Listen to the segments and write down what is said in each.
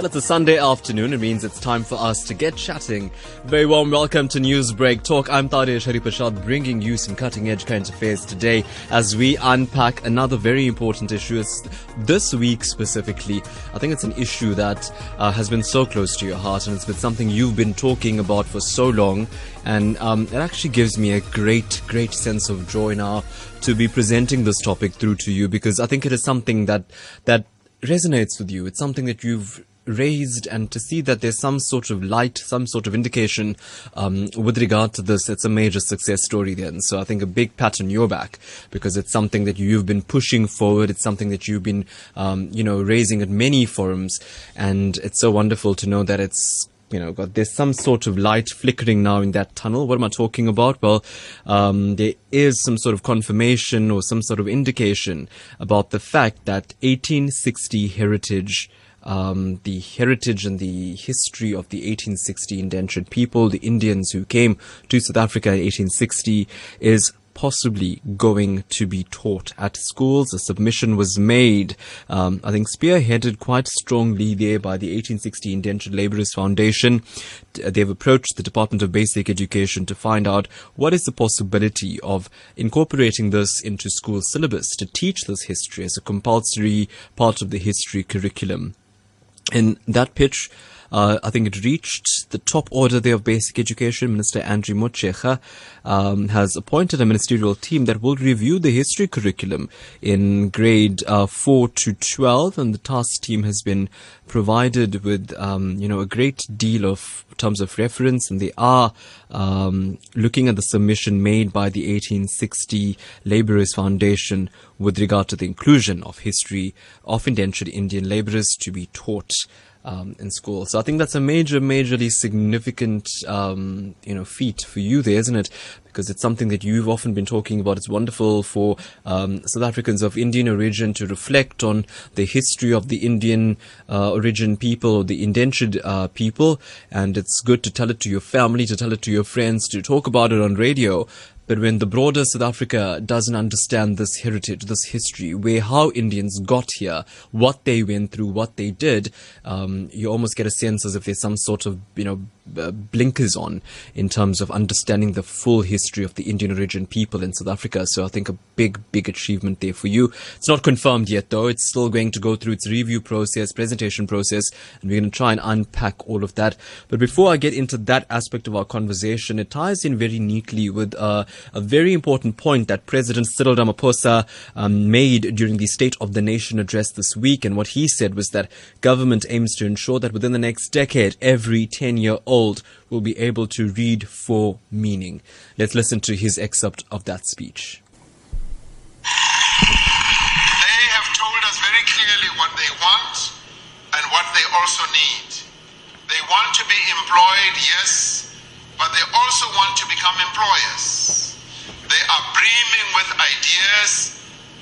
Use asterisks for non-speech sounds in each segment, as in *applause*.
Well, it's a Sunday afternoon. It means it's time for us to get chatting. Very warm welcome to Newsbreak Talk. I'm Taresh Harreeparshad bringing you some cutting edge current affairs today as we unpack another very important issue. It's this week specifically, I think it's an issue that uh, has been so close to your heart and it's been something you've been talking about for so long. And um, it actually gives me a great, great sense of joy now to be presenting this topic through to you because I think it is something that, that resonates with you. It's something that you've raised and to see that there's some sort of light, some sort of indication um, with regard to this, it's a major success story then. So I think a big pat on your back because it's something that you've been pushing forward. It's something that you've been, um, you know, raising at many forums. And it's so wonderful to know that it's you know, got there's some sort of light flickering now in that tunnel. What am I talking about? Well, um, there is some sort of confirmation or some sort of indication about the fact that 1860 heritage um, the heritage and the history of the 1860 indentured people, the Indians who came to South Africa in 1860, is possibly going to be taught at schools. A submission was made, um, I think spearheaded quite strongly there by the 1860 Indentured Labourers Foundation. They've approached the Department of Basic Education to find out what is the possibility of incorporating this into school syllabus to teach this history as a compulsory part of the history curriculum. In that pitch, uh, I think it reached the top order there of basic education. Minister Angie Motshekga um, has appointed a ministerial team that will review the history curriculum in grade uh, 4 to 12, and the task team has been provided with, um, you know, a great deal of terms of reference, and they are um, looking at the submission made by the 1860 Labourers Foundation with regard to the inclusion of history of indentured Indian labourers to be taught um, in school. So I think that's a major, majorly significant, um, you know, feat for you there, isn't it? Because it's something that you've often been talking about. It's wonderful for um, South Africans of Indian origin to reflect on the history of the Indian uh, origin people or the indentured uh, people, and it's good to tell it to your family, to tell it to your friends, to talk about it on radio. But when the broader South Africa doesn't understand this heritage, this history, where how Indians got here, what they went through, what they did, um, you almost get a sense as if there's some sort of, you know, uh, blinkers on in terms of understanding the full history of the Indian origin people in South Africa. So I think a big, big achievement there for you. It's not confirmed yet though. It's still going to go through its review process, presentation process, and we're going to try and unpack all of that. But before I get into that aspect of our conversation, it ties in very neatly with uh, a very important point that President Cyril Ramaphosa um, made during the State of the Nation address this week. And what he said was that government aims to ensure that within the next decade, every 10 year old old will be able to read for meaning. Let's listen to his excerpt of that speech. They have told us very clearly what they want and what they also need. They want to be employed, yes, but they also want to become employers. They are brimming with ideas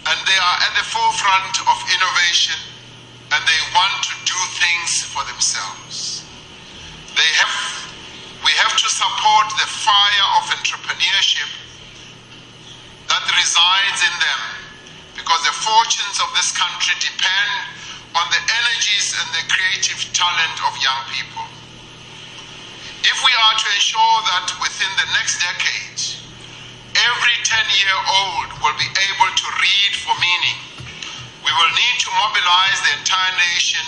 and they are at the forefront of innovation and they want to do things for themselves. They have, we have to support the fire of entrepreneurship that resides in them because the fortunes of this country depend on the energies and the creative talent of young people. If we are to ensure that within the next decade, every 10 year old will be able to read for meaning, we will need to mobilize the entire nation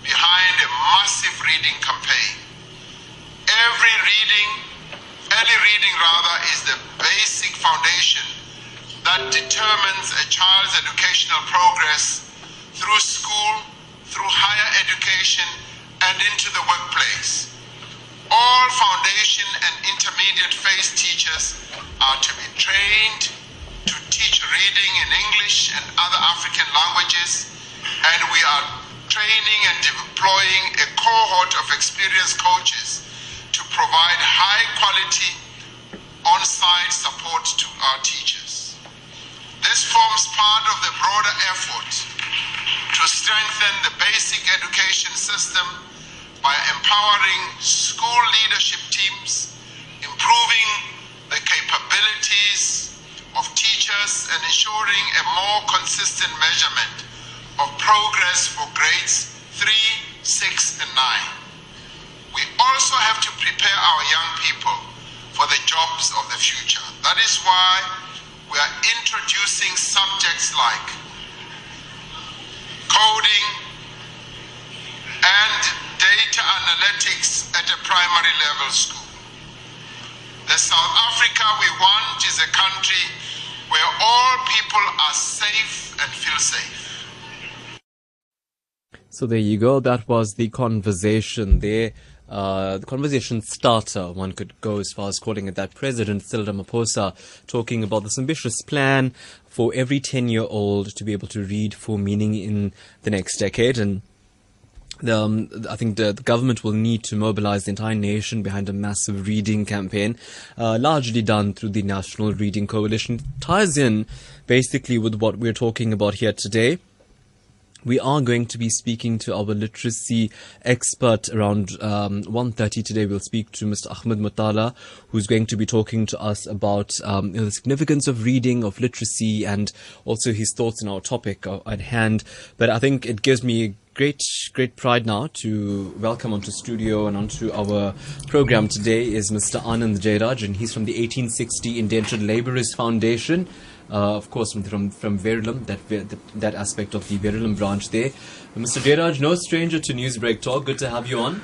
behind a massive reading campaign every reading, early reading rather, is the basic foundation that determines a child's educational progress through school, through higher education, and into the workplace. All foundation and intermediate phase teachers are to be trained to teach reading in English and other African languages, and we are training and deploying a cohort of experienced coaches provide high quality on-site support to our teachers. This forms part of the broader effort to strengthen the basic education system by empowering school leadership teams, improving the capabilities of teachers and ensuring a more consistent measurement of progress for grades 3 6, and 9. We also have to prepare our young people for the jobs of the future. That is why we are introducing subjects like coding and data analytics at a primary level school. The South Africa we want is a country where all people are safe and feel safe. So there you go. That was the conversation there. Uh, the conversation starter, one could go as far as calling it that. President Cyril Ramaphosa talking about this ambitious plan for every 10 year old to be able to read for meaning in the next decade. And um, I think the, the, government will need to mobilize the entire nation behind a massive reading campaign, uh, largely done through the National Reading Coalition. It ties in basically with what we're talking about here today. We are going to be speaking to our literacy expert around um, 1.30 today. We'll speak to Mr. Ahmed Mutala, who's going to be talking to us about um, you know, the significance of reading, of literacy, and also his thoughts on our topic at hand. But I think it gives me great, great pride now to welcome onto studio and onto our program today is Mr. Anand Jairaj, and he's from the 1860 Indentured Labourers Foundation. Uh, of course, from from, from Verulam, that, that aspect of the Verulam branch there. Mr. Jairaj, no stranger to Newsbreak Talk. Good to have you on.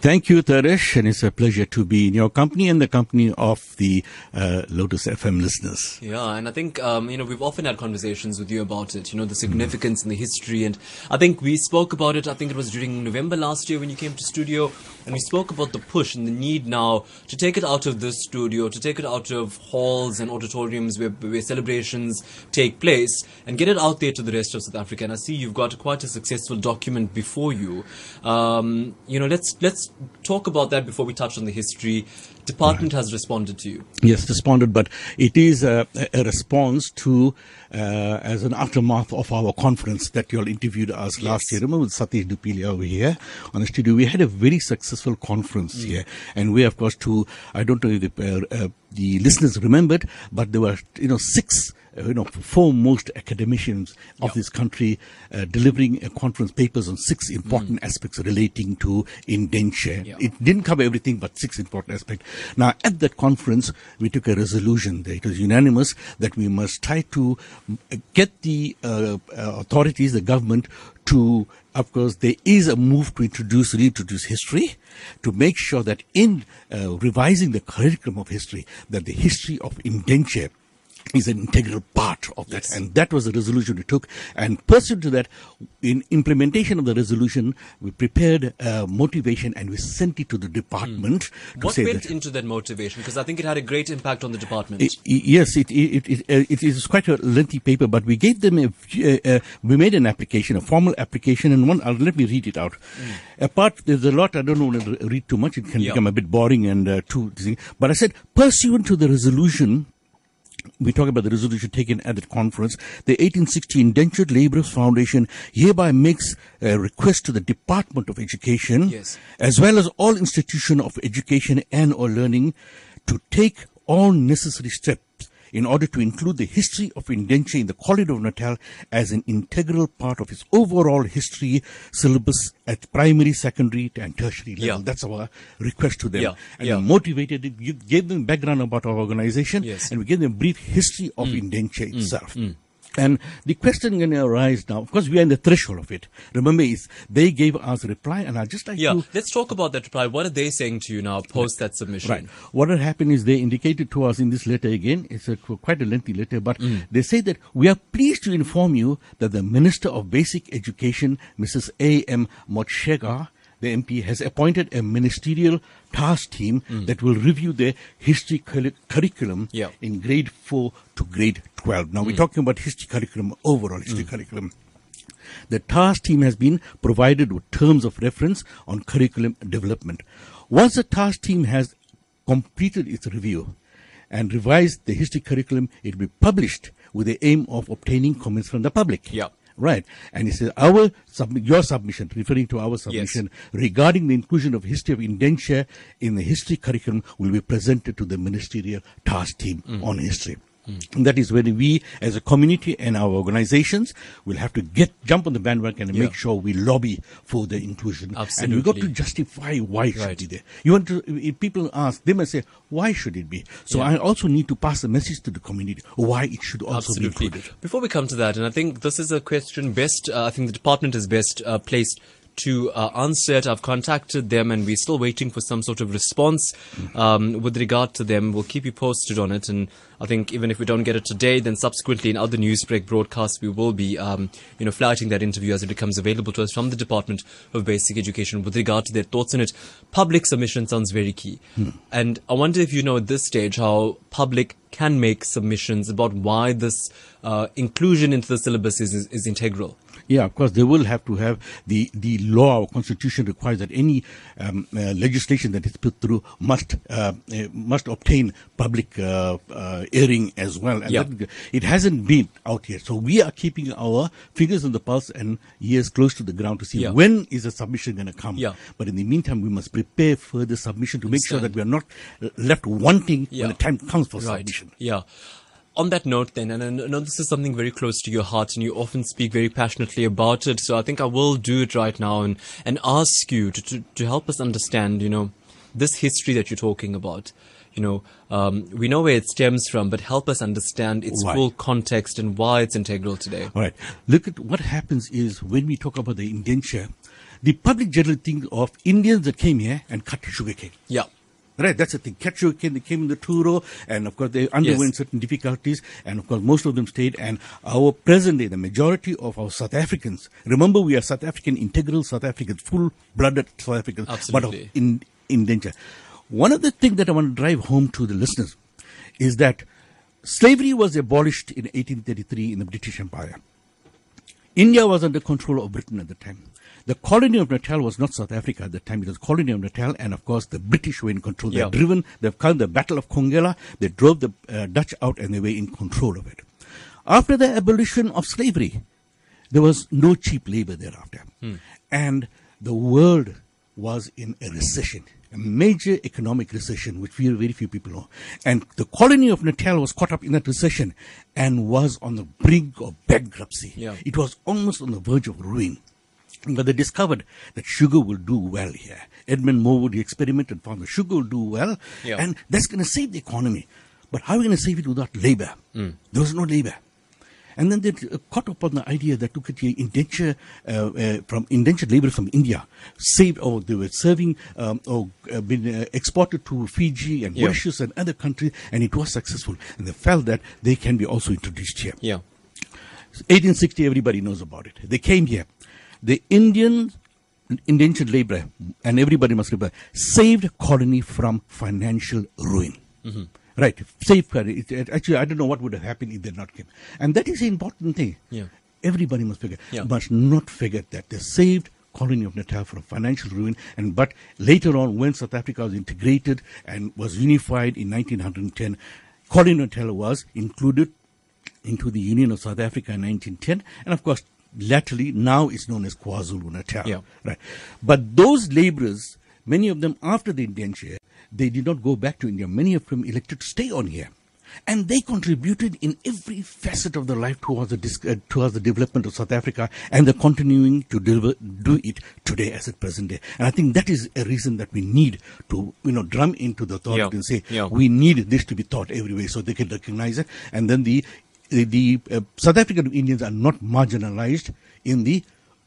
Thank you, Taresh, and it's a pleasure to be in your company and the company of the uh, Lotus FM listeners. Yeah, and I think um, you know we've often had conversations with you about it. You know the significance mm. and the history, and I think we spoke about it. I think it was during November last year when you came to studio, and we spoke about the push and the need now to take it out of this studio, to take it out of halls and auditoriums where, where celebrations take place, and get it out there to the rest of South Africa. And I see you've got quite a successful document before you. Um, you know, let's let's talk about that before we touch on the history. Department has responded to you. Yes, responded, but it is a, a response to uh, as an aftermath of our conference that you all interviewed us yes. last year. Remember with Satish Dhupelia over here on the studio? We had a very successful conference mm. here, and we, of course, to I don't know if the, uh, uh, the listeners remembered, but there were you know six you know, foremost academicians of this country uh, delivering a conference papers on six important mm. aspects relating to indenture. It didn't cover everything, but six important aspects. Now, at that conference, we took a resolution there. It was unanimous that we must try to get the uh, uh, authorities, the government, to, of course, there is a move to introduce, reintroduce history, to make sure that in uh, revising the curriculum of history, that the history of indenture is an integral part of that. Yes. And that was the resolution we took. And pursuant to that, in implementation of the resolution, we prepared a motivation and we sent it to the department. Mm. To what went that, into that motivation? Because I think it had a great impact on the department. It, yes, it, it, it, uh, it is quite a lengthy paper, but we gave them a, uh, uh, we made an application, a formal application, and one, uh, let me read it out. Mm. Apart, there's a lot, I don't want to read too much, it can become a bit boring and uh, too, but I said, pursuant to the resolution we talk about the resolution taken at the conference. The 1860 Indentured Labourers Foundation hereby makes a request to the Department of Education, yes. as well as all institutions of education and or learning, to take all necessary steps in order to include the history of indenture in the Colony of Natal as an integral part of its overall history syllabus at primary, secondary, and tertiary level. Yeah. That's our request to them. Yeah. And yeah. we motivated it, we gave them background about our organization, yes. and we gave them a brief history of mm. indenture mm. itself. Mm. And the question going to arise now, of course, we are in the threshold of it. Remember, is they gave us a reply, and I just like yeah. To, let's talk about that reply. What are they saying to you now post that submission? Right. What had happened is they indicated to us in this letter again. It's a, quite a lengthy letter, but mm. they say that we are pleased to inform you that the Minister of Basic Education, Mrs. A. M. Motshekga, the MP has appointed a ministerial task team mm. that will review the history curriculum yeah. in grade 4 to grade 12. Now, mm. we're talking about history curriculum, overall history mm. curriculum. The task team has been provided with terms of reference on curriculum development. Once the task team has completed its review and revised the history curriculum, it will be published with the aim of obtaining comments from the public. Yeah. Right. And he says, our sub- your submission, referring to our submission yes. regarding the inclusion of history of indenture in the history curriculum will be presented to the ministerial task team mm. on history. And that is when we, as a community and our organizations, will have to get jump on the bandwagon and Yeah. make sure we lobby for the inclusion. Absolutely. And we got to justify why it Right. should be there. You want to, if people ask, they must say, why should it be? So Yeah. I also need to pass a message to the community why it should also Absolutely. be included. Before we come to that, and I think this is a question best, uh, I think the department is best uh, placed to uh, answer it. I've contacted them and we're still waiting for some sort of response um, with regard to them. We'll keep you posted on it. And I think even if we don't get it today, then subsequently in other Newsbreak broadcasts, we will be, um, you know, flighting that interview as it becomes available to us from the Department of Basic Education with regard to their thoughts on it. Public submission sounds very key. And I wonder if you know at this stage how public can make submissions about why this uh, inclusion into the syllabus is, is, is integral. Yeah, of course, they will have to have the, the law or constitution requires that any um, uh, legislation that is put through must uh, uh, must obtain public uh, uh, hearing as well. And Yeah. that, it hasn't been out yet, so we are keeping our fingers on the pulse and ears close to the ground to see Yeah. when is a submission going to come. Yeah. But in the meantime, we must prepare further submission to make sure that we are not uh, left wanting Yeah. when the time comes for Right. submission. Yeah. On that note, then, and I know this is something very close to your heart, and you often speak very passionately about it. So I think I will do it right now and and ask you to to, to help us understand, you know, this history that you're talking about. You know, um, we know where it stems from, but help us understand its Why? full context and why it's integral today. All right. Look at what happens is when we talk about the indenture, the public generally think of Indians that came here and cut sugarcane. Yeah. Right, that's the thing. Sugarcane, they came in the Truro, and of course they underwent Yes. certain difficulties, and of course most of them stayed. And our present day, the majority of our South Africans, remember we are South African, integral South Africans, full-blooded South Africans, but Absolutely. of in, indenture. One of the things that I want to drive home to the listeners is that slavery was abolished in 1833 in the British Empire. India was under control of Britain at the time. The colony of Natal was not South Africa at the time. It was colony of Natal, and of course the British were in control. They've driven. They've come the Battle of Congella. They drove the uh, Dutch out, and they were in control of it. After the abolition of slavery, there was no cheap labor thereafter, and the world was in a recession. A major economic recession, which very, very few people know. And the colony of Natal was caught up in that recession and was on the brink of bankruptcy. Yeah. It was almost on the verge of ruin. But they discovered that sugar will do well here. Edmund Morewood he experimented, found that sugar will do well, Yeah. and that's going to save the economy. But how are we going to save it without labor? Mm. There was no labor. And then they uh, caught up on the idea that look at the indenture uh, uh, from indentured labor from India, saved or they were serving um, or uh, been uh, exported to Fiji and Yeah. Mauritius and other countries, and it was successful. And they felt that they can be also introduced here. Yeah. 1860, everybody knows about it. They came here. The Indian indentured labor, and everybody must remember, saved colony from financial ruin. Mm-hmm. Right. It, it, actually, I don't know what would have happened if they not came. And that is the important thing. Yeah. Everybody must figure. Yeah. Must not forget that they saved colony of Natal from financial ruin. And but later on, when South Africa was integrated and was unified in 1910, colony of Natal was included into the Union of South Africa in 1910, and of course, latterly now it's known as KwaZulu Natal. Yeah. Right. But those laborers, many of them after the indenture, they did not go back to India. Many of them elected to stay on here. And they contributed in every facet of their life towards the, dis- uh, towards the development of South Africa, and they're continuing to deliver, do it today as at present day. And I think that is a reason that we need to, you know, drum into the thought Yeah. and say, Yeah. we need this to be taught everywhere so they can recognize it. And then the the, the uh, South African Indians are not marginalized in the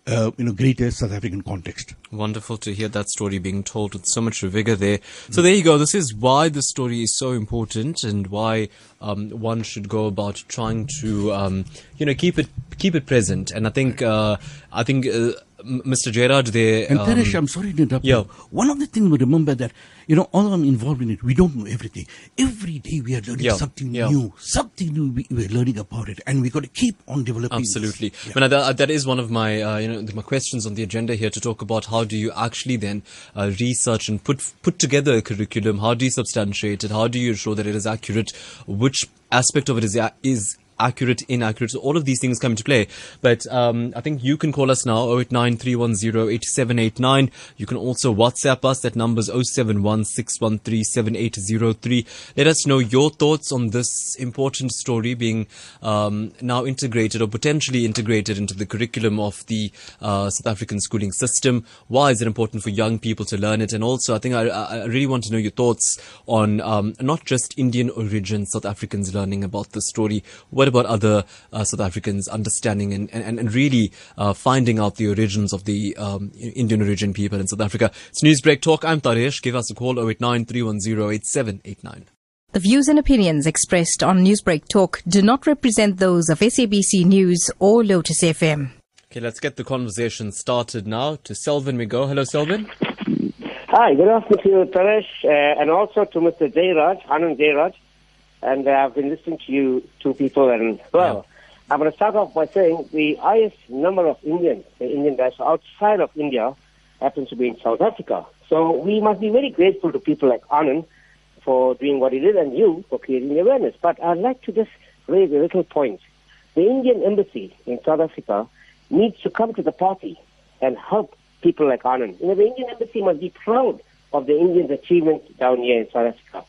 uh, you know greater South African context. Wonderful to hear that story being told with so much vigor there. So there you go. This is why this story is so important and why um, one should go about trying to, um, you know, keep it keep it present. And I think uh, I think uh, Mr. Gerard there. And um, Taresh, I'm sorry to interrupt yeah. you. One of the things we remember that you know, all I'm involved in it, we don't know everything. Every day we are learning Yeah, something yeah. new, something new. We, we're learning about it, and we got to keep on developing. Absolutely. Yeah. But that, that is one of my, uh, you know, my questions on the agenda here to talk about how do you actually then uh, research and put put together a curriculum? How do you substantiate it? How do you ensure that it is accurate? Which aspect of it is a- is accurate, inaccurate. So all of these things come into play. But um, I think you can call us now 089 310 You can also WhatsApp us. That number is 071 Let us know your thoughts on this important story being um, now integrated or potentially integrated into the curriculum of the uh, South African schooling system. Why is it important for young people to learn it? And also, I think I, I really want to know your thoughts on um, not just Indian origin South Africans learning about the story. What about other uh, South Africans understanding and, and, and really uh, finding out the origins of the um, Indian origin people in South Africa? It's Newsbreak Talk. I'm Taresh. Give us a call 089 The views and opinions expressed on Newsbreak Talk do not represent those of SABC News or Lotus FM. Okay, let's get the conversation started now. To Selvin we go. Hello, Selvin. Hi, good afternoon to you, Taresh, uh, and also to Mr. Jairaj, Anand Jairaj. And I've been listening to you two people, and well, yeah. I'm going to start off by saying the highest number of Indians, the Indian guys outside of India, happens to be in South Africa. So we must be very grateful to people like Anand for doing what he did, and you for creating awareness. But I'd like to just raise a little point. The Indian embassy in South Africa needs to come to the party and help people like Anand. You know, the Indian embassy must be proud of the Indians' achievements down here in South Africa.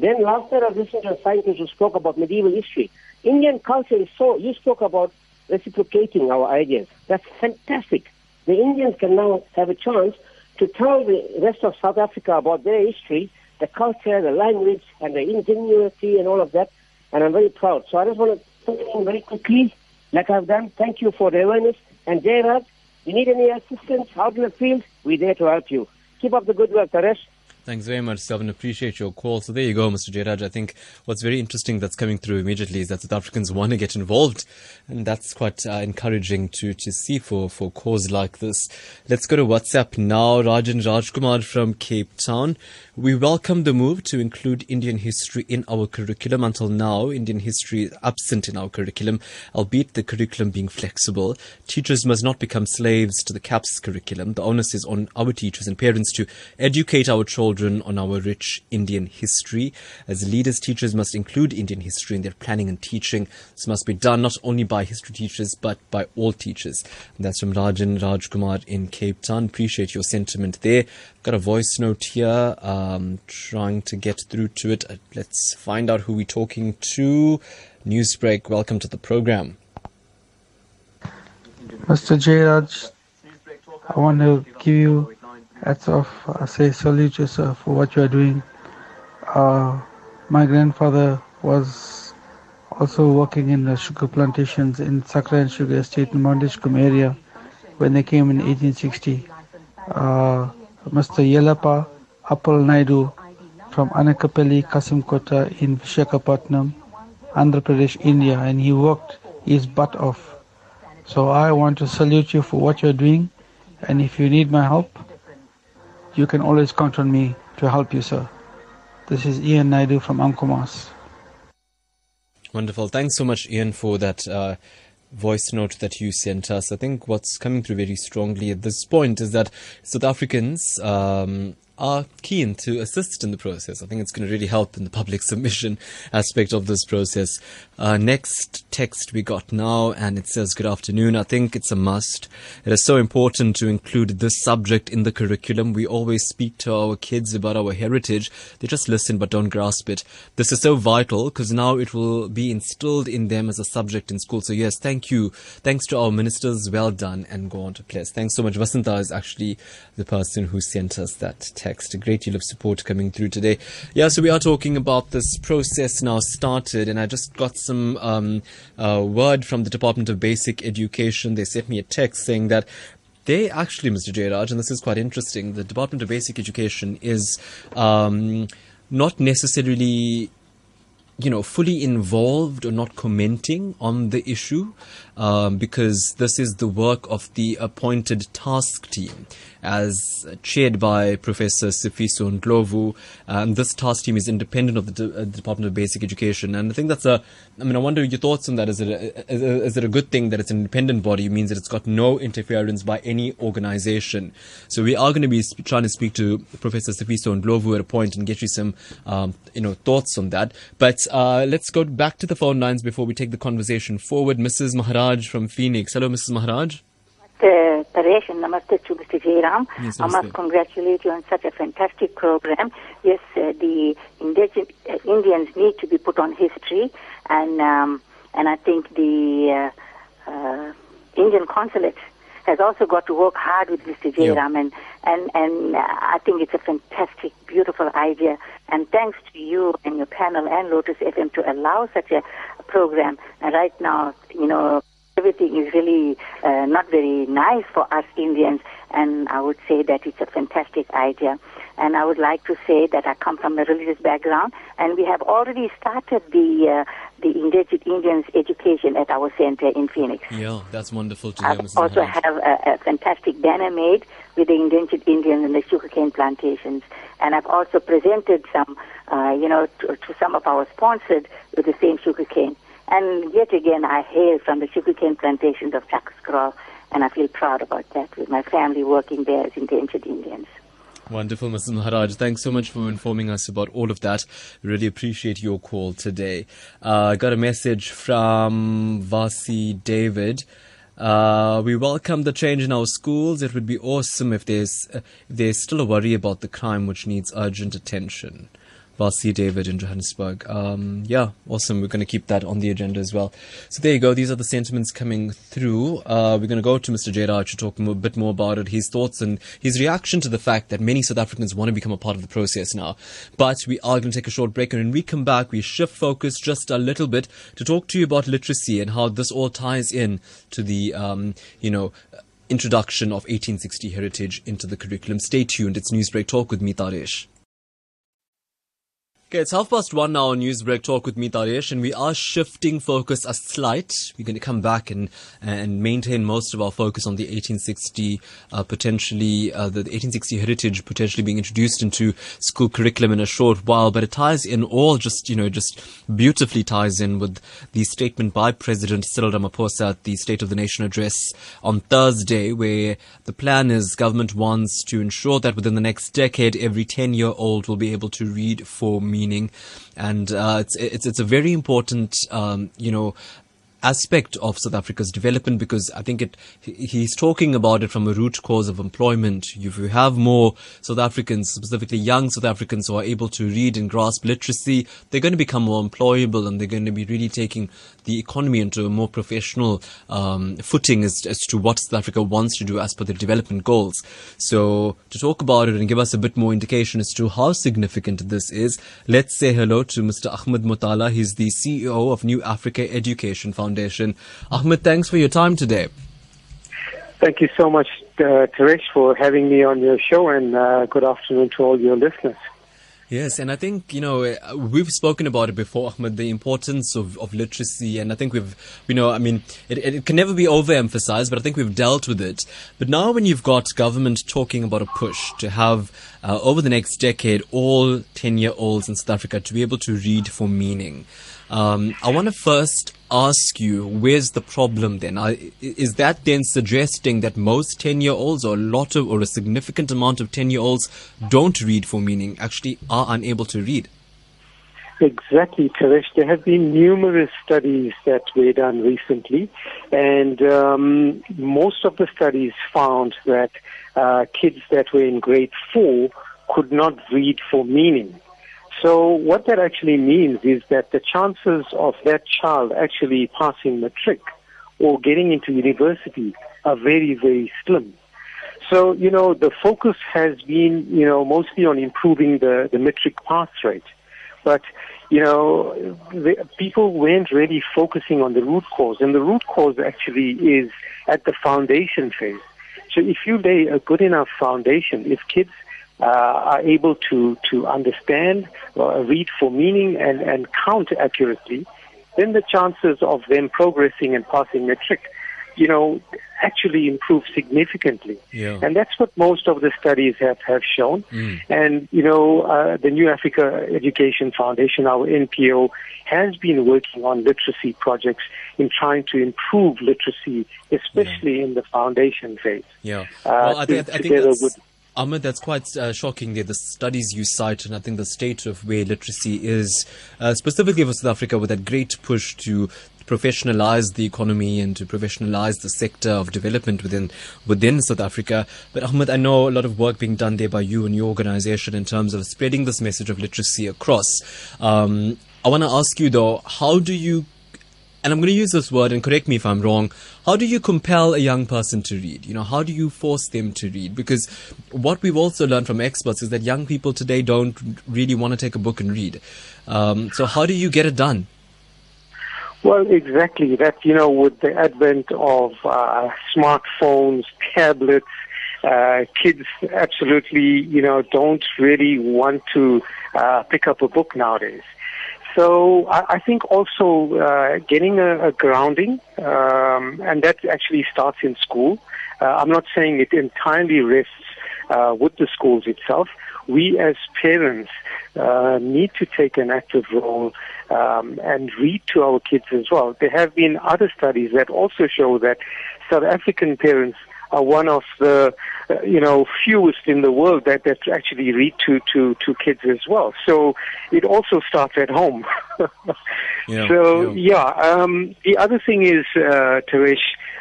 Then last night I was listening to a scientist who spoke about medieval history. Indian culture is so, you spoke about reciprocating our ideas. That's fantastic. The Indians can now have a chance to tell the rest of South Africa about their history, the culture, the language, and the ingenuity and all of that. And I'm very proud. So I just want to put in very quickly, like I've done. Thank you for the awareness. And Jairaj, you need any assistance out in the field, we're there to help you. Keep up the good work, Taresh. Thanks very much, Selvin. Appreciate your call. So there you go, Mr. Jairaj. I think what's very interesting that's coming through immediately is that South Africans want to get involved, and that's quite uh, encouraging to to see for for cause like this. Let's go to WhatsApp now. Rajan Rajkumar from Cape Town. We welcome the move to include Indian history in our curriculum. Until now, Indian history is absent in our curriculum, albeit the curriculum being flexible. Teachers must not become slaves to the CAPS curriculum. The onus is on our teachers and parents to educate our children on our rich Indian history. As leaders, teachers must include Indian history in their planning and teaching. This must be done not only by history teachers, but by all teachers. And that's from Rajan Rajkumar in Cape Town. Appreciate your sentiment there. Got a voice note here. Um, trying to get through to it. Uh, let's find out who we're talking to. Newsbreak, welcome to the program. Mr. Jairaj, I want to give you hats off. I say salute you, sir, for what you are doing. Uh, my grandfather was also working in the sugar plantations in Sakra and Sugar Estate in Mandishkum area when they came in 1860. Uh, Mr. Yelapa Appal Naidu from Anakapalli, Kasimkota in Vishakhapatnam, Andhra Pradesh, India, and he worked his butt off. So I want to salute you for what you're doing, and if you need my help, you can always count on me to help you, sir. This is Ian Naidu from Umkomaas. Wonderful. Thanks so much, Ian, for that. Uh, voice note that you sent us. I think what's coming through very strongly at this point is that South Africans um, are keen to assist in the process. I think it's going to really help in the public *laughs* submission aspect of this process. Uh, next text we got now, and it says, Good afternoon. I think it's a must. It is so important to include this subject in the curriculum. We always speak to our kids about our heritage. They just listen but don't grasp it. This is so vital because now it will be instilled in them as a subject in school. So, yes, thank you. Thanks to our ministers. Well done and go on to place. Thanks so much. Vasanta is actually the person who sent us that text text. A great deal of support coming through today. Yeah, so we are talking about this process now started, and I just got some um, uh, word from the Department of Basic Education. They sent me a text saying that they actually, Mr. Jairaj, and this is quite interesting, the Department of Basic Education is um, not necessarily you know, fully involved or not commenting on the issue um, because this is the work of the appointed task team. as chaired by Professor Sifiso Ndlovu. Um, this task team is independent of the D- uh, Department of Basic Education, and I think that's a. I mean, I wonder your thoughts on that. Is it a, is, is it a good thing that it's an independent body? It means that it's got no interference by any organization. So we are going to be sp- trying to speak to Professor Sifiso Ndlovu at a point and get you some, um, you know, thoughts on that. But uh, let's go back to the phone lines before we take the conversation forward. Mrs. Maharaj from Phoenix. Hello, Mrs. Maharaj. Namaste, Paresh, and namaste to Mr. Jairam. Yes, I must congratulate you on such a fantastic program. Yes, uh, the indigenous uh, Indians need to be put on history, and um, and I think the uh, uh, Indian consulate has also got to work hard with Mr. Yeah. Jairam, and and and uh, I think it's a fantastic, beautiful idea. And thanks to you and your panel and Lotus FM to allow such a, a program. And right now, you know, everything is really uh, not very nice for us Indians, and I would say that it's a fantastic idea. And I would like to say that I come from a religious background, and we have already started the uh, the indigenous Indians education at our center in Phoenix. Yeah, that's wonderful to hear, I also Maharaj. have a, a fantastic banner made with the endangered Indians and the sugarcane plantations, and I've also presented some, uh, you know, to, to some of our sponsored with the same sugarcane. And yet again, I hail from the sugarcane plantations of Shakaskraal, and I feel proud about that with my family working there as endangered Indians. Wonderful, Mrs. Maharaj. Thanks so much for informing us about all of that. Really appreciate your call today. Uh, I got a message from Vasi David. Uh, we welcome the change in our schools. It would be awesome if there's uh, if there's still a worry about the crime which needs urgent attention. Vasi David in Johannesburg. Um, yeah, awesome. We're going to keep that on the agenda as well. So there you go. These are the sentiments coming through. Uh, we're going to go to Mr. Jairaj to talk a bit more about it, his thoughts and his reaction to the fact that many South Africans want to become a part of the process now. But we are going to take a short break and when we come back, we shift focus just a little bit to talk to you about literacy and how this all ties in to the, um, you know, introduction of 1860 heritage into the curriculum. Stay tuned. It's Newsbreak Talk with me, Taresh. Okay, it's half past one now on Newsbreak Talk with me, Taresh, and we are shifting focus a slight. We're going to come back and and maintain most of our focus on the 1860, uh, potentially uh, the, the 1860 heritage potentially being introduced into school curriculum in a short while. But it ties in all just you know just beautifully ties in with the statement by President Cyril Ramaphosa at the State of the Nation address on Thursday, where the plan is government wants to ensure that within the next decade, every 10 year old will be able to read for meaning. And uh, it's, it's, it's a very important, um, you know, aspect of South Africa's development because I think it he's talking about it from a root cause of employment. If you have more South Africans, specifically young South Africans who are able to read and grasp literacy, they're going to become more employable and they're going to be really taking the economy into a more professional um, footing as, as to what South Africa wants to do as per the development goals. So to talk about it and give us a bit more indication as to how significant this is, let's say hello to Mr. Ahmed Mutala. He's the CEO of New Africa Education Foundation. Ahmed, thanks for your time today. Thank you so much, uh, Taresh, for having me on your show, and uh, good afternoon to all your listeners. Yes, and I think you know uh, we've spoken about it before, Ahmed, the importance of, of literacy, and I think we've, you know, I mean, it, it, it can never be overemphasized, but I think we've dealt with it. But now, when you've got government talking about a push to have uh, over the next decade all ten-year-olds in South Africa to be able to read for meaning, um, I want to first ask you, where's the problem then? Is that then suggesting that most 10 year olds or a lot of, or a significant amount of 10 year olds don't read for meaning, actually are unable to read? Exactly, Taresh. There have been numerous studies that were done recently, and um, most of the studies found that uh, kids that were in grade four could not read for meaning. So what that actually means is that the chances of that child actually passing the trick or getting into university are very, very slim. So, you know, the focus has been, you know, mostly on improving the, the matric pass rate. But, you know, the, people weren't really focusing on the root cause. And the root cause actually is at the foundation phase. So if you lay a good enough foundation, if kids uh, are able to, to understand, uh, read for meaning, and, and count accurately, then the chances of them progressing and passing matric, you know, actually improve significantly. Yeah. And that's what most of the studies have, have shown. Mm. And, you know, uh, the New Africa Education Foundation, our NPO, has been working on literacy projects in trying to improve literacy, especially in the foundation phase. Yeah. Uh, I think, to- I think together that's, with- Ahmed, that's quite uh, shocking there. The studies you cite, and I think the state of where literacy is, uh, specifically for South Africa, with that great push to professionalize the economy and to professionalize the sector of development within within South Africa. But Ahmed, I know a lot of work being done there by you and your organization in terms of spreading this message of literacy across. Um, I want to ask you though, how do you and I'm going to use this word and correct me if I'm wrong. How do you compel a young person to read? You know, how do you force them to read? Because what we've also learned from experts is that young people today don't really want to take a book and read. Um, so how do you get it done? Well, exactly. That, you know, with the advent of uh, smartphones, tablets, uh, kids absolutely, you know, don't really want to uh, pick up a book nowadays. So I, I think also uh, getting a, a grounding, um, and that actually starts in school. Uh, I'm not saying it entirely rests uh, with the schools itself. We as parents uh, need to take an active role um, and read to our kids as well. There have been other studies that also show that South African parents are one of the uh, you know fewest in the world that that actually read to to to kids as well. So it also starts at home. *laughs* Yeah, so yeah. yeah, um, the other thing is, uh, Taresh,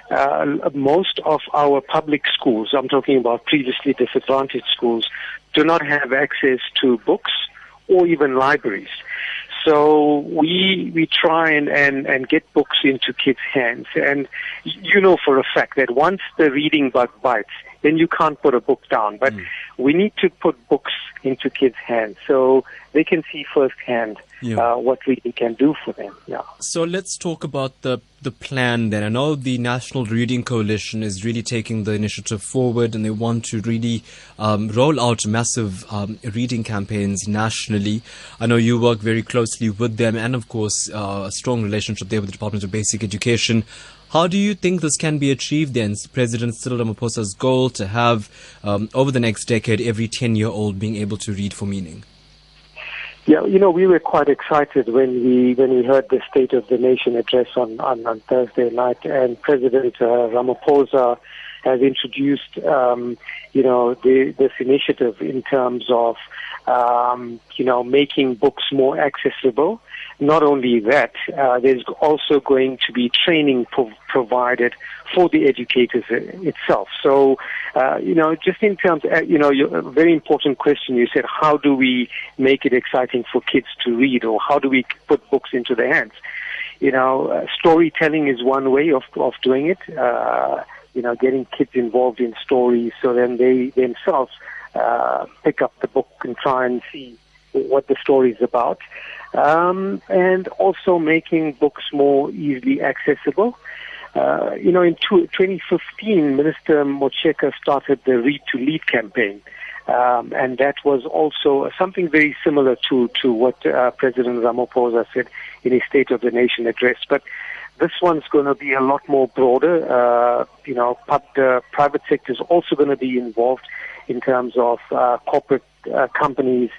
uh, most of our public schools, I'm talking about previously disadvantaged schools, do not have access to books or even libraries. So we we try and, and, and get books into kids' hands. And you know for a fact that once the reading bug bites, then you can't put a book down. But we need to put books into kids' hands so they can see firsthand Yeah. uh, what reading can do for them. Yeah. So let's talk about the the plan then. I know the National Reading Coalition is really taking the initiative forward, and they want to really um, roll out massive um, reading campaigns nationally. I know you work very closely with them, and of course, uh, a strong relationship there with the Department of Basic Education. How do you think this can be achieved then? President Cyril Ramaphosa's goal to have, um, over the next decade, every 10 year old being able to read for meaning. Yeah, you know, we were quite excited when we when we heard the State of the Nation address on on, on Thursday night, and President uh, Ramaphosa has introduced, um, you know, the, this initiative in terms of, um, you know, making books more accessible. Not only that, uh, there's also going to be training pro- provided for the educators itself. So, uh, you know, just in terms, uh, you know, your, a very important question. You said, how do we make it exciting for kids to read, or how do we put books into their hands? You know, uh, storytelling is one way of of doing it. Uh, you know, getting kids involved in stories, so then they themselves uh, pick up the book and try and see what the story is about. Um, and also making books more easily accessible. Uh, you know, in two, 2015, Minister Motshekga started the Read to Lead campaign. Um, and that was also something very similar to, to what uh, President Ramaphosa said in his State of the Nation address. But this one's going to be a lot more broader. Uh, you know, the private sector is also going to be involved in terms of uh, corporate uh, companies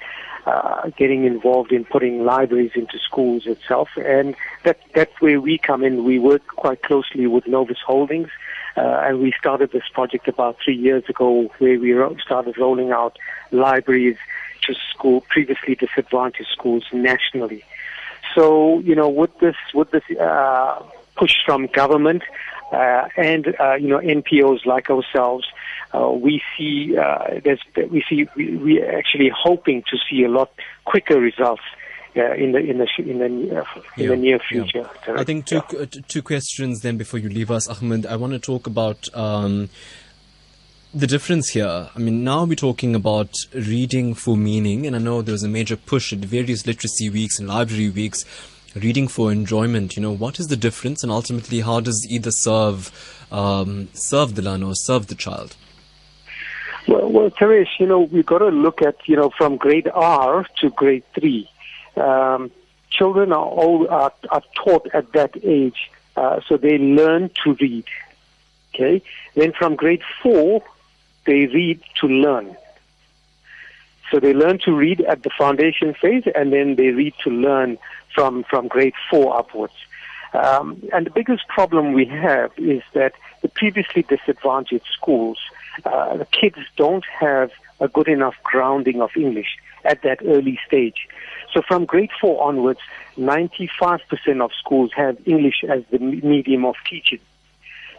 uh, getting involved in putting libraries into schools itself. And that, that's where we come in. We work quite closely with Novus Holdings. Uh, and we started this project about three years ago where we ro- started rolling out libraries to school, previously disadvantaged schools nationally. So, you know, with this, with this, uh, push from government, uh, and, uh, you know, NPOs like ourselves, uh, we see, uh, there's, we see, we, we are actually hoping to see a lot quicker results uh, in the in the in the uh, in the near future. I think two uh, two questions then before you leave us, Ahmed. I want to talk about um, the difference here. I mean, now we're talking about reading for meaning, and I know there was a major push at various literacy weeks and library weeks. Reading for enjoyment, you know, what is the difference, and ultimately, how does either serve um, serve the learner or serve the child? Well, well, Taresh, you know, we've got to look at, you know, from grade R to grade three. Um, children are, all, are, are taught at that age, uh, so they learn to read. Okay. Then from grade four, they read to learn. So they learn to read at the foundation phase, and then they read to learn from from grade four upwards. Um, and the biggest problem we have is that the previously disadvantaged schools, uh, the kids don't have a good enough grounding of English at that early stage. So from grade four onwards, 95% of schools have English as the medium of teaching.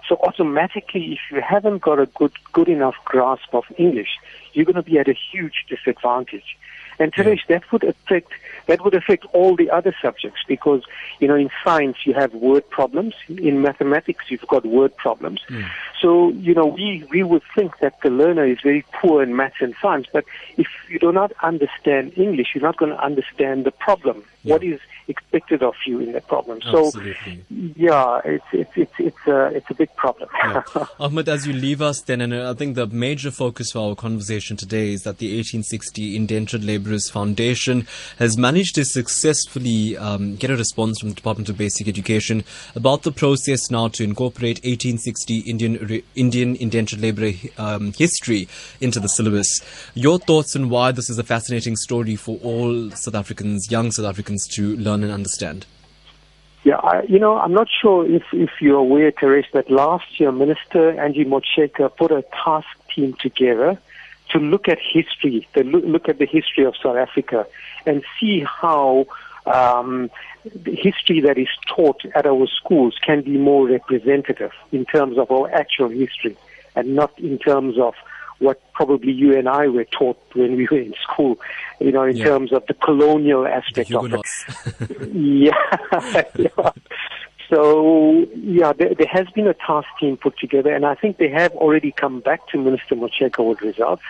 So automatically, if you haven't got a good, good enough grasp of English, you're going to be at a huge disadvantage. And Taresh, that would affect that would affect all the other subjects because you know in science you have word problems, in mathematics you've got word problems. Mm. So you know we we would think that the learner is very poor in maths and science, but if you do not understand English, you're not going to understand the problem. Yeah. What is expected of you in that problem? Absolutely. So yeah, it's it's it's it's a it's a big problem. Yeah. *laughs* Ahmed, as you leave us then, and I think the major focus for our conversation today is that the 1860 Indentured Labourers Foundation has managed to successfully um, get a response from the Department of Basic Education about the process now to incorporate 1860 Indian re- Indian indentured labour um, history into the syllabus. Your thoughts on why this is a fascinating story for all South Africans, young South Africans, to learn and understand? Yeah, I, you know, I'm not sure if, if you're aware, Taresh, that last year Minister Angie Motshekga put a task team together to look at history, to look, at the history of South Africa and see how um, the history that is taught at our schools can be more representative in terms of our actual history and not in terms of what probably you and I were taught when we *laughs* were in school, you know, in Yeah. terms of the colonial aspect of it. *laughs* *laughs* Yeah. yeah. So, yeah, there, there has been a task team put together, and I think they have already come back to Minister Motshekga with results.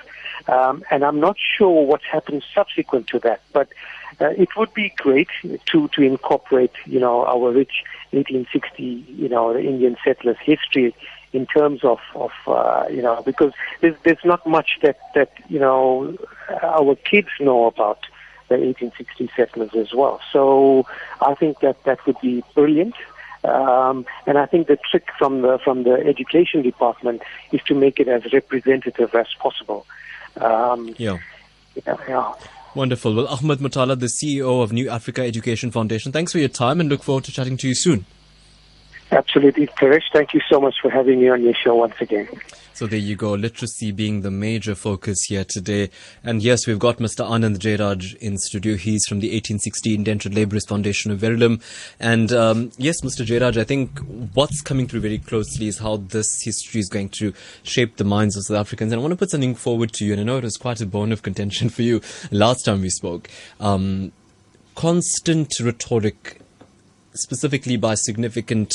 Um, and I'm not sure what's happened subsequent to that, but uh, it would be great to, to incorporate, you know, our rich 1860, you know, Indian settlers history in terms of, of uh, you know, because there's, there's not much that, that, you know, our kids know about the 1860 settlers as well. So I think that that would be brilliant. Um, and I think the trick from the from the education department is to make it as representative as possible. Um, yeah. yeah, yeah. Wonderful. Well, Ahmed Motala, the CEO of New Africa Education Foundation, thanks for your time and look forward to chatting to you soon. Absolutely, Taresh. Thank you so much for having me on your show once again. So there you go, literacy being the major focus here today. And yes, we've got Mr. Anand Jairaj in studio. He's from the 1860 Indentured Labourers Foundation of Verulam. And um, yes, Mr. Jairaj, I think what's coming through very closely is how this history is going to shape the minds of South Africans. And I want to put something forward to you, and I know it was quite a bone of contention for you last time we spoke. Um, constant rhetoric specifically by significant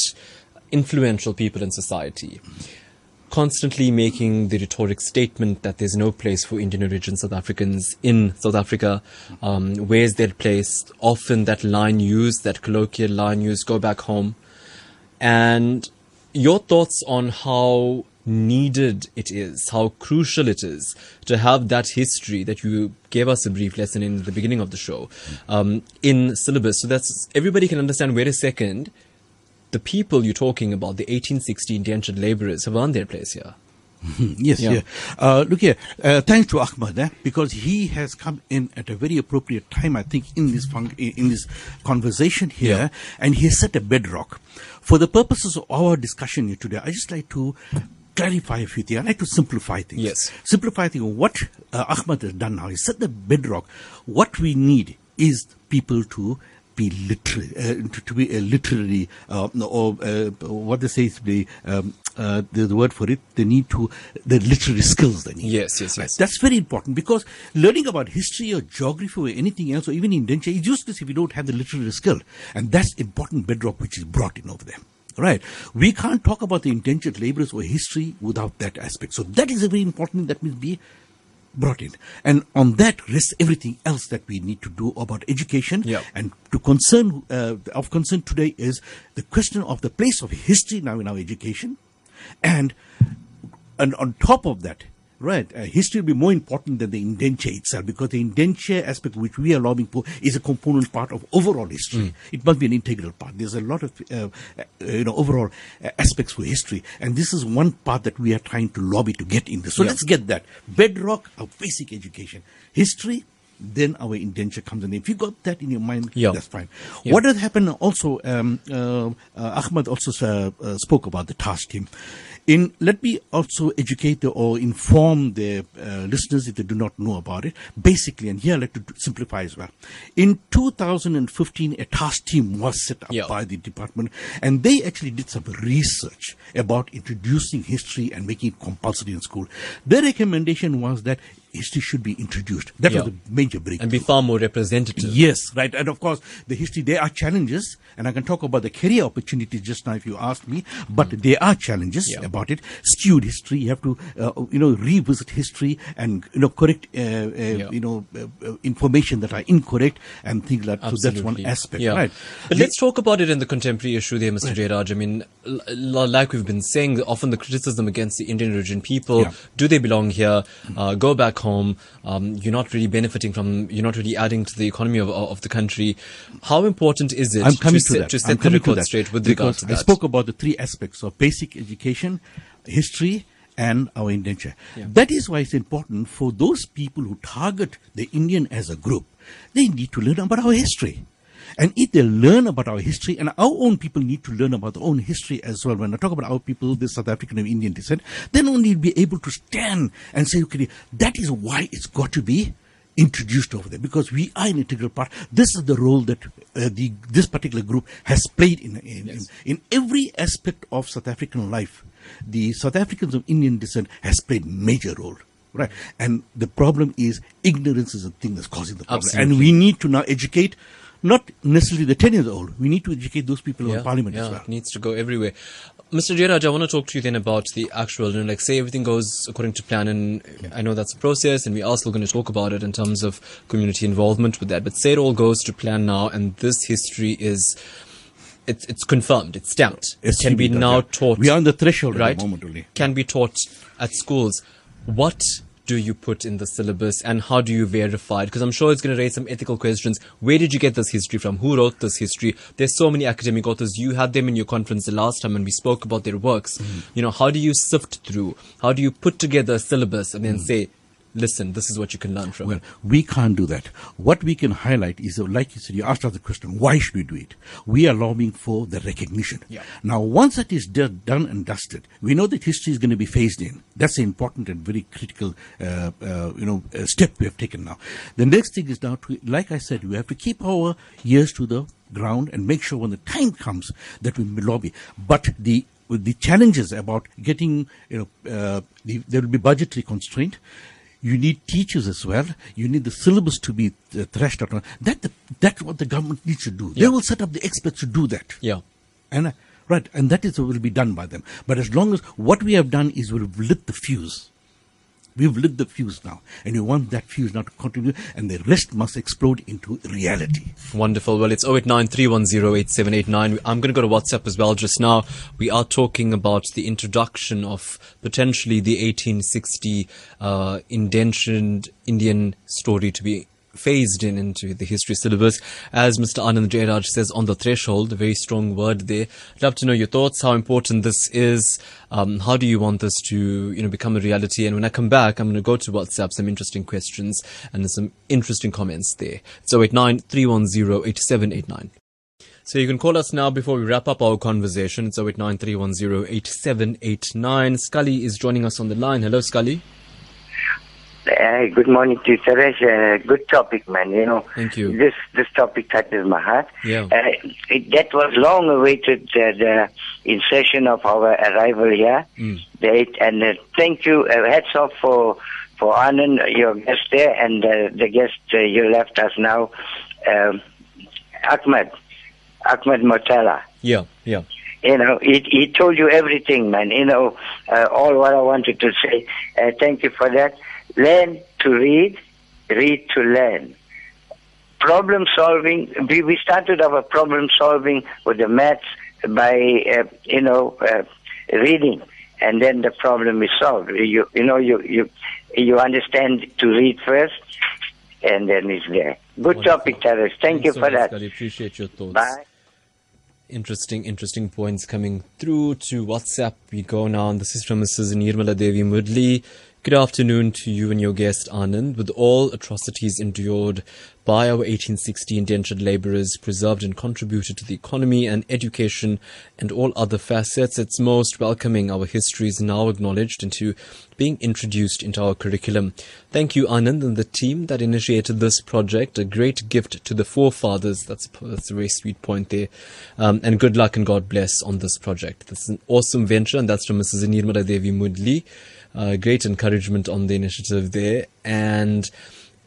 influential people in society constantly making the rhetoric statement that there's no place for Indian origin South Africans in South Africa. Um, where's their place? Often that line used, that colloquial line used, go back home. And your thoughts on how needed it is, how crucial it is to have that history that you gave us a brief lesson in the beginning of the show um, in syllabus, so that everybody can understand. Wait a second, the people you're talking about, the 1860 indentured laborers, have earned their place here. *laughs* yes, Yeah. yeah. Uh, look here. Uh, thanks to Ahmed, eh, because he has come in at a very appropriate time, I think, in this fun- in in this conversation here, Yeah. and he has set a bedrock. For the purposes of our discussion here today, I just like to clarify a few things. I like to simplify things. Yes. Simplify things. What uh, Ahmed has done now is set the bedrock. What we need is people to be literary, uh, to, to be a literary, uh, or uh, what they say is the, um, uh, the, the word for it. They need to the literary skills. They need. Yes, yes, yes. That's very important because learning about history or geography or anything else or even indenture is useless if you don't have the literary skill, and that's important bedrock which is brought in over there. Right. We can't talk about the indentured laborers or history without that aspect. So that is a very important thing that must be brought in. And on that rests everything else that we need to do about education. Yeah. And to concern, uh, of concern today is the question of the place of history now in our education. And, and on top of that, Right. Uh, history will be more important than the indenture itself because the indenture aspect which we are lobbying for is a component part of overall history. It must be an integral part. There's a lot of, uh, uh, you know, overall uh, aspects for history. And this is one part that we are trying to lobby to get in this. So Yeah. let's get that. Bedrock, our basic education. History, then our indenture comes in. If you got that in your mind, Yeah. that's fine. Yeah. What has happened also, um, uh, uh, Ahmed also uh, uh, spoke about the task team. In let me also educate the, or inform the uh, listeners if they do not know about it. Basically, and here I'd like to simplify as well. In 2015, a task team was set up Yeah. by the department, and they actually did some research about introducing history and making it compulsory in school. Their recommendation was that history should be introduced. That Yeah. was the major breakthrough. And be far more representative. Yes, right. And of course, the history, there are challenges, and I can talk about the career opportunities just now if you ask me, but there are challenges. Yeah. about it. Skewed history, you have to, uh, you know, revisit history and, you know, correct, uh, uh, you know, uh, uh, information that are incorrect and things like that. So that's one aspect, Yeah. right? But let's talk about it in the contemporary issue there, Mr. Jairaj. I mean, like we've been saying, often the criticism against the Indian origin people, Yeah. do they belong here? Uh, go back home. Um, you're not really benefiting from, you're not really adding to the economy of, of the country. How important is it I'm coming to, to, set, that. to I'm the coming to record that straight with regard because to that? I spoke about the three aspects of basic education, history, and our indenture. Yeah. That is why it's important for those people who target the Indian as a group. They need to learn about our history. And if they learn about our history, and our own people need to learn about their own history as well. When I talk about our people, the South African of Indian descent, then only be able to stand and say, okay, that is why it's got to be introduced over there because we are an integral part. This is the role that uh, the this particular group has played in in, in in every aspect of South African life. The South Africans of Indian descent has played major role. Right, and the problem is ignorance is the thing that's causing the problem, and we need to now educate, not necessarily the ten years old. We need to educate those people yeah, in Parliament yeah, as well. it needs to go everywhere. Mr. Jairaj, I want to talk to you then about the actual, you know, like say everything goes according to plan, and I know that's a process, and we are still going to talk about it in terms of community involvement with that. But say it all goes to plan now, and this history is, it's it's confirmed, it's stamped, it can be now taught. We are on the threshold at the right? moment only. Can be taught at schools. What do you put in the syllabus and how do you verify it? Because I'm sure it's going to raise some ethical questions. Where did you get this history from? Who wrote this history? There's so many academic authors. You had them in your conference the last time and we spoke about their works. Mm-hmm. You know, how do you sift through? How do you put together a syllabus and then mm-hmm. say, listen, this is what you can learn from? Well, we can't do that. What we can highlight is, like you said, you asked us the question, why should we do it? We are lobbying for the recognition. Yeah. Now, once that is do- done and dusted, we know that history is going to be phased in. That's an important and very critical, uh, uh, you know, uh, step we have taken now. The next thing is now to, like I said, we have to keep our ears to the ground and make sure when the time comes that we lobby. But the the challenges about getting, you know, uh, the, there will be budgetary constraint. You need teachers as well. You need the syllabus to be uh, thrashed out. That the, that's what the government needs to do. They will set up the experts to do that. Yeah. And uh, right, and that is will be done by them. But as long as what we have done is we've lit the fuse. We've lit the fuse now, and we want that fuse now to continue, and the rest must explode into reality. Wonderful. Well, it's 0893108789. I'm going to go to WhatsApp as well just now. We are talking about the introduction of potentially the 1860 uh, indentured Indian story to be phased in into the history syllabus. As Mr. Anand Jairaj says on the threshold, a very strong word there. I'd love to know your thoughts, how important this is. Um, how do you want this to, you know, become a reality? And when I come back, I'm going to go to WhatsApp, some interesting questions and some interesting comments there. It's 089 310 8789. So you can call us now before we wrap up our conversation. It's 089 310 8789. Scully is joining us on the line. Hello, Scully. Uh, good morning to you, Suresh. Uh, good topic, man. You know, Thank you. This this topic touches my heart. Yeah. Uh, it, that was long awaited. Uh, the insertion of our arrival here. Mm. And uh, thank you. Uh, hats off for for Anand, your guest there, and uh, the guest uh, you left us now, um, Ahmed, Ahmed Motala. Yeah, yeah. You know, he, he told you everything, man. You know, uh, all what I wanted to say. Uh, thank you for that. Learn to read, read to learn. Problem solving, we, we started our problem solving with the maths by, uh, you know, uh, reading. and then the problem is solved. You you know you you you understand to read first, and then it's there. Good Wonderful. topic, Taras. Thank Thanks you so for much, that. Scotty. Appreciate your thoughts. Bye. Interesting, interesting points coming through to WhatsApp. We go now, and this is from Mrs. Nirmala Devi Moodley. Good afternoon to you and your guest, Anand. With all atrocities endured by our 1860 indentured labourers, preserved and contributed to the economy and education and all other facets, it's most welcoming our history is now acknowledged into being introduced into our curriculum. Thank you, Anand, and the team that initiated this project. A great gift to the forefathers. That's, that's a very sweet point there. Um, and good luck and God bless on this project. This is an awesome venture, and that's from Mrs. Nirmala Devi Moodley. Uh, great encouragement on the initiative there. And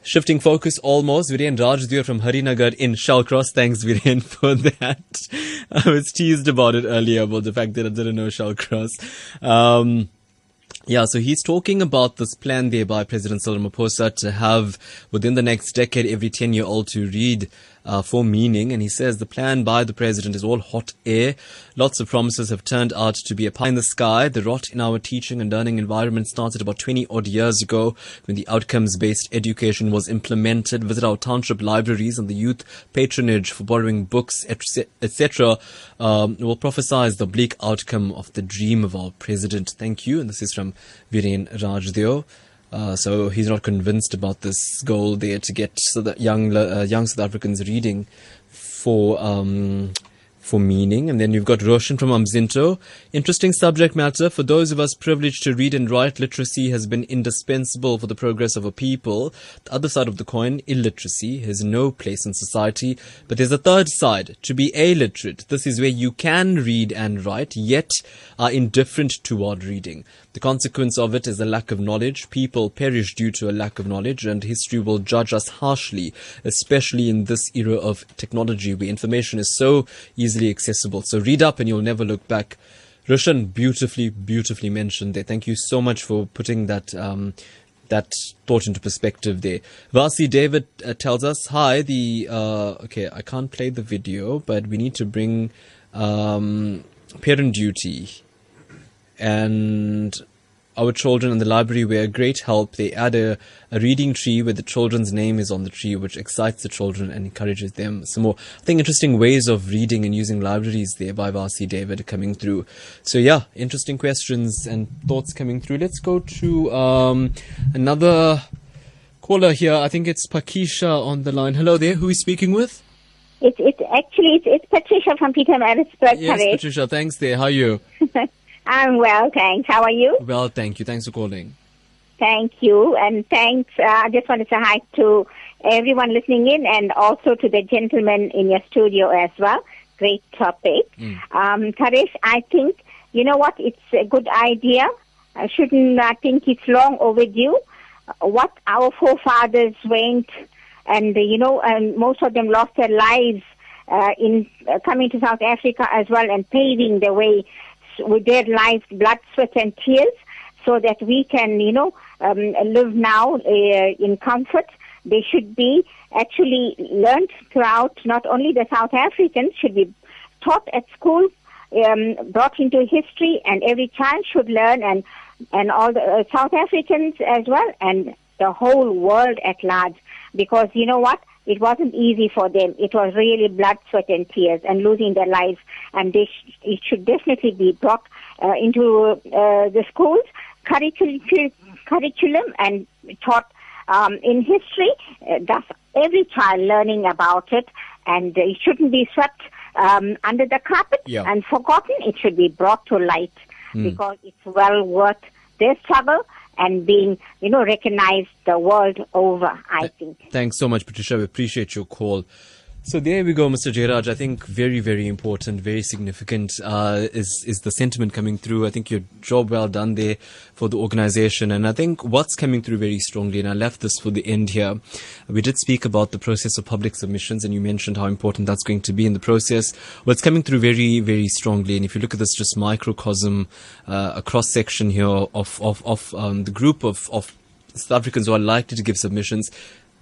shifting focus almost, Viren Rajdeo from Harinagar in Shallcross. Thanks, Viren, *laughs* for that. I was teased about it earlier about the fact that I didn't know Shallcross. Um, yeah, so he's talking about this plan there by President Cyril Ramaphosa to have within the next decade every 10 year old to read uh, for meaning. And he says the plan by the president is all hot air. Lots of promises have turned out to be a pie in the sky. The rot in our teaching and learning environment started about 20 odd years ago when the outcomes based education was implemented. Visit our township libraries and the youth patronage for borrowing books, etc. Um, will prophesize the bleak outcome of the dream of our president. Thank you. And this is from Viren Rajdeo. Uh, so he's not convinced about this goal there to get so that young uh, young South Africans reading for um, for meaning. And then you've got Roshan from Umzinto. Interesting subject matter. For those of us privileged to read and write, literacy has been indispensable for the progress of a people. The other side of the coin, illiteracy, has no place in society. But there's a third side, to be illiterate. This is where you can read and write, yet are indifferent toward reading. The consequence of it is a lack of knowledge. People perish due to a lack of knowledge, and history will judge us harshly, especially in this era of technology where information is so easily accessible. So read up and you'll never look back. Roshan beautifully, beautifully mentioned there. Thank you so much for putting that um, that thought into perspective there. Vasi David uh, tells us, "Hi, the uh, okay, I can't play the video, but we need to bring um, parent duty and." Our children in the library were a great help. They add a, a reading tree where the children's name is on the tree, which excites the children and encourages them. Some more, I think, interesting ways of reading and using libraries there by Vasi David coming through. So yeah, interesting questions and thoughts coming through. Let's go to um, another caller here. I think it's Pakisha on the line. Hello there. Who is speaking with? It's it's actually it's, it's Patricia from Pietermaritzburg. Yes, Patricia. Thanks there. How are you? *laughs* I'm well, thanks. How are you? Well, thank you. Thanks for calling. Thank you, and thanks. Uh, I just wanted to say hi to everyone listening in, and also to the gentleman in your studio as well. Great topic, Mm. um, Taresh. I think you know what? It's a good idea. I shouldn't. I think it's long overdue. What our forefathers went, and you know, and most of them lost their lives uh, in uh, coming to South Africa as well, and paving the way with their lives, blood, sweat, and tears, so that we can, you know, um, live now uh, in comfort. They should be actually learned throughout. Not only the South Africans should be taught at school, um, brought into history, and every child should learn, and and all the uh, South Africans as well, and the whole world at large. Because you know what? It wasn't easy for them. It was really blood, sweat, and tears, and losing their lives. And they sh- it should definitely be brought uh, into uh, the schools curriculum, curriculum and taught um, in history. Uh, thus, every child learning about it, and it shouldn't be swept um, under the carpet Yeah. and forgotten. It should be brought to light Hmm. because it's well worth their struggle and being, you know, recognized the world over. I think. Thanks so much, Patricia. We appreciate your call. So there we go, Mr. Jairaj. I think very, very important, very significant uh, is is the sentiment coming through. I think your job well done there for the organization, and I think what's coming through very strongly. And I left this for the end here. We did speak about the process of public submissions, and you mentioned how important that's going to be in the process. What's coming through very, very strongly, and if you look at this just microcosm, uh, a cross section here of of of um, the group of of South Africans who are likely to give submissions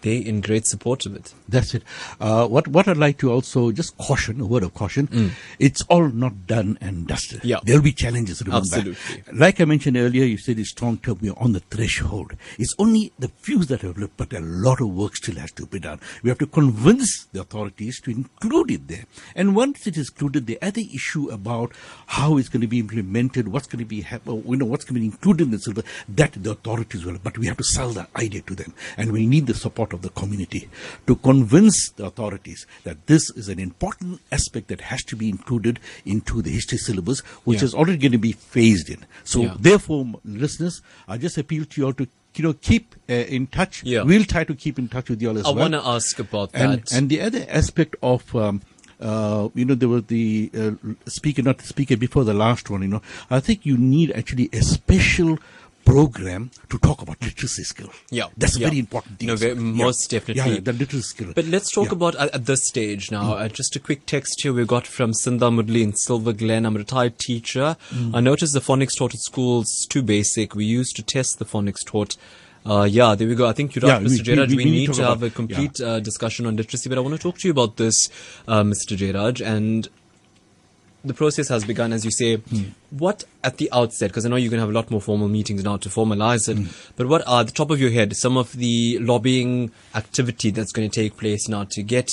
they in great support of it. That's it. Uh, what what I'd like to also just caution, a word of caution, it's all not done and dusted. Mm. Yeah. There'll be challenges, remember. Absolutely. Like I mentioned earlier, you said it's strong term, we're on the threshold. It's only the few that have left, but a lot of work still has to be done. We have to convince the authorities to include it there. And once it is included, the other issue about how it's going to be implemented, what's going to be, hap- or, you know, what's going to be included in the silver, that the authorities will, but we have to sell the idea to them. And we need the support of the community to convince the authorities that this is an important aspect that has to be included into the history syllabus, which Yeah. is already going to be phased in. So, Yeah. therefore, listeners, I just appeal to you all to you know keep uh, in touch. Yeah. We'll try to keep in touch with you all as I well. I want to ask about and, that. and the other aspect of um, uh, you know, there was the uh, speaker, not the speaker before the last one. You know, I think you need actually a special program to talk about literacy skill. Yeah, that's a yeah. very important thing. No, very, Yeah. most definitely. Yeah, yeah, the literacy skill. But let's talk Yeah. about at, at this stage now. Uh, just a quick text here we got from Sindha Moodley in Silver Glen. I'm a retired teacher. Mm. I noticed the phonics taught at schools too basic. We used to test the phonics taught. Uh, yeah, there we go. I think you're right, Yeah, Mr. Jairaj. we- We, we need to have about- a complete uh, discussion on literacy. But I want to talk to you about this, uh, Mr. Jairaj, and the process has begun, as you say. Hmm. What at the outset, because I know you're going to have a lot more formal meetings now to formalize it, but what are, the top of your head, some of the lobbying activity that's going to take place now to get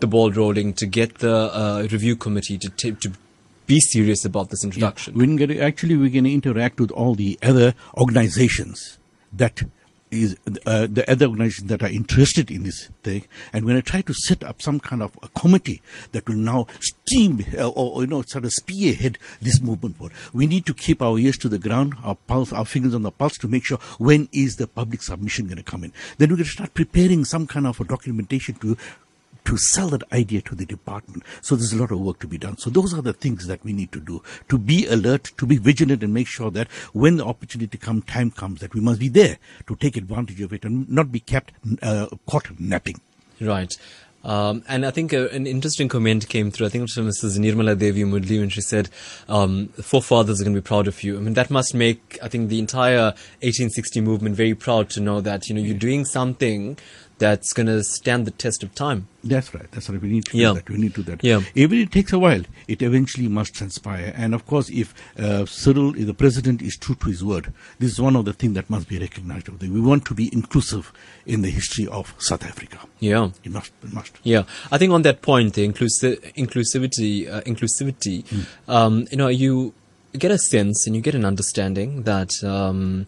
the ball rolling, to get the uh, review committee to, ta- to be serious about this introduction? We're going to, actually we're going to interact with all the other organizations that is uh, the other organizations that are interested in this thing, and going to try to set up some kind of a committee that will now steam uh, or, you know sort of spearhead this movement forward. We need to keep our ears to the ground, our pulse, our fingers on the pulse to make sure when is the public submission going to come in. Then we're going to start preparing some kind of a documentation to to sell that idea to the department. So there's a lot of work to be done. So those are the things that we need to do to be alert, to be vigilant, and make sure that when the opportunity to come, time comes, that we must be there to take advantage of it and not be kept uh, caught napping. Right. Um, and I think uh, an interesting comment came through. I think it was from Mrs. Nirmala Devi Moodley when she said, um, forefathers are going to be proud of you. I mean, that must make, I think, the entire 1860 movement very proud to know that, you know, you're doing something that's going to stand the test of time. That's right. That's right. We need to Yeah. do that. We need to do that. Yeah. Even if it takes a while, it eventually must transpire. And of course, if uh, Cyril, if the president, is true to his word, this is one of the things that must be recognized. We want to be inclusive in the history of South Africa. Yeah. It must. It must. Yeah, I think on that point, the inclusi- inclusivity, uh, inclusivity, um, you know, you get a sense and you get an understanding that um,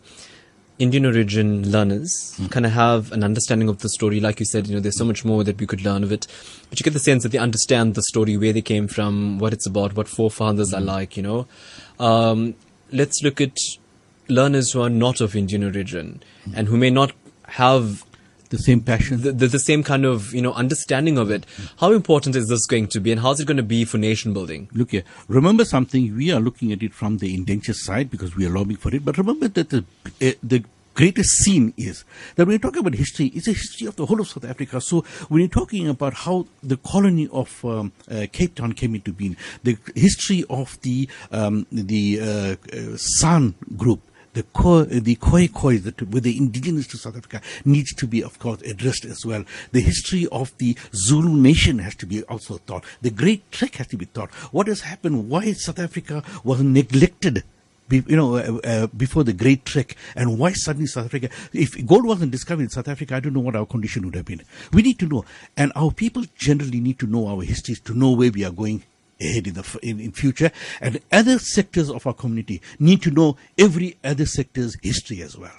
Indian origin learners hmm. kind of have an understanding of the story. Like you said, you know, there's so much more that we could learn of it, but you get the sense that they understand the story, where they came from, what it's about, what forefathers are hmm. like. You know, um, let's look at learners who are not of Indian origin hmm. and who may not have the same passion, the, the, the same kind of you know understanding of it. How important is this going to be, and how's it going to be for nation building? Look here. Remember something. We are looking at it from the indenture side because we are lobbying for it. But remember that the uh, the greatest scene is that when you're talking about history, it's a history of the whole of South Africa. So when you're talking about how the colony of um, uh, Cape Town came into being, the history of the um, the uh, uh, San group the Khoi, the Khoi Khoi that were the indigenous to South Africa needs to be, of course, addressed as well. The history of the Zulu nation has to be also taught. The Great Trek has to be taught. What has happened? Why South Africa was neglected? Be, you know, uh, uh, before the Great Trek, and why suddenly South Africa? If gold wasn't discovered in South Africa, I don't know what our condition would have been. We need to know, and our people generally need to know our histories to know where we are going ahead in the in, in future. And other sectors of our community need to know every other sector's history as well.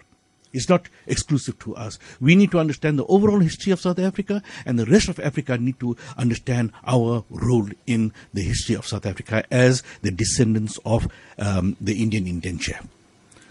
It's not exclusive to us. We need to understand the overall history of south africa and the rest of africa need to understand our role in the history of south africa as the descendants of um, the indian indenture.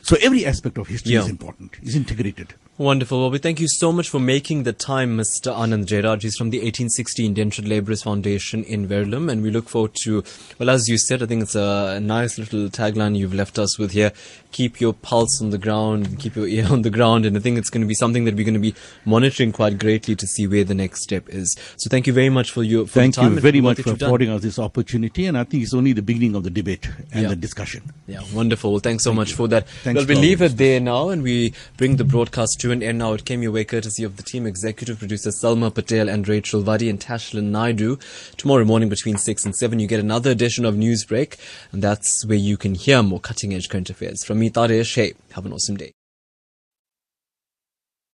So every aspect of history Yeah. is important is integrated Wonderful. Well, we thank you so much for making the time, Mr. Anand Jairaj. He's from the 1860 Indentured Labourers Foundation in Verulam, and we look forward to, well, as you said, I think it's a nice little tagline you've left us with here. Keep your pulse on the ground, keep your ear *laughs* on the ground, and I think it's going to be something that we're going to be monitoring quite greatly to see where the next step is. So thank you very much for your for thank the time you very much for done. affording us this opportunity and i think it's only the beginning of the debate and Yeah. the discussion Yeah, wonderful. Well, thanks so Thank much you. for that. Thanks well, we leave it there now and we bring the broadcast to to an end now. It came your way courtesy of the team executive producer Salma Patel and Rachel Vadi and Tashlin Naidu. Tomorrow morning between 6 and 7, you get another edition of Newsbreak, and that's where you can hear more cutting edge current affairs. From me, Taresh, hey, have an awesome day.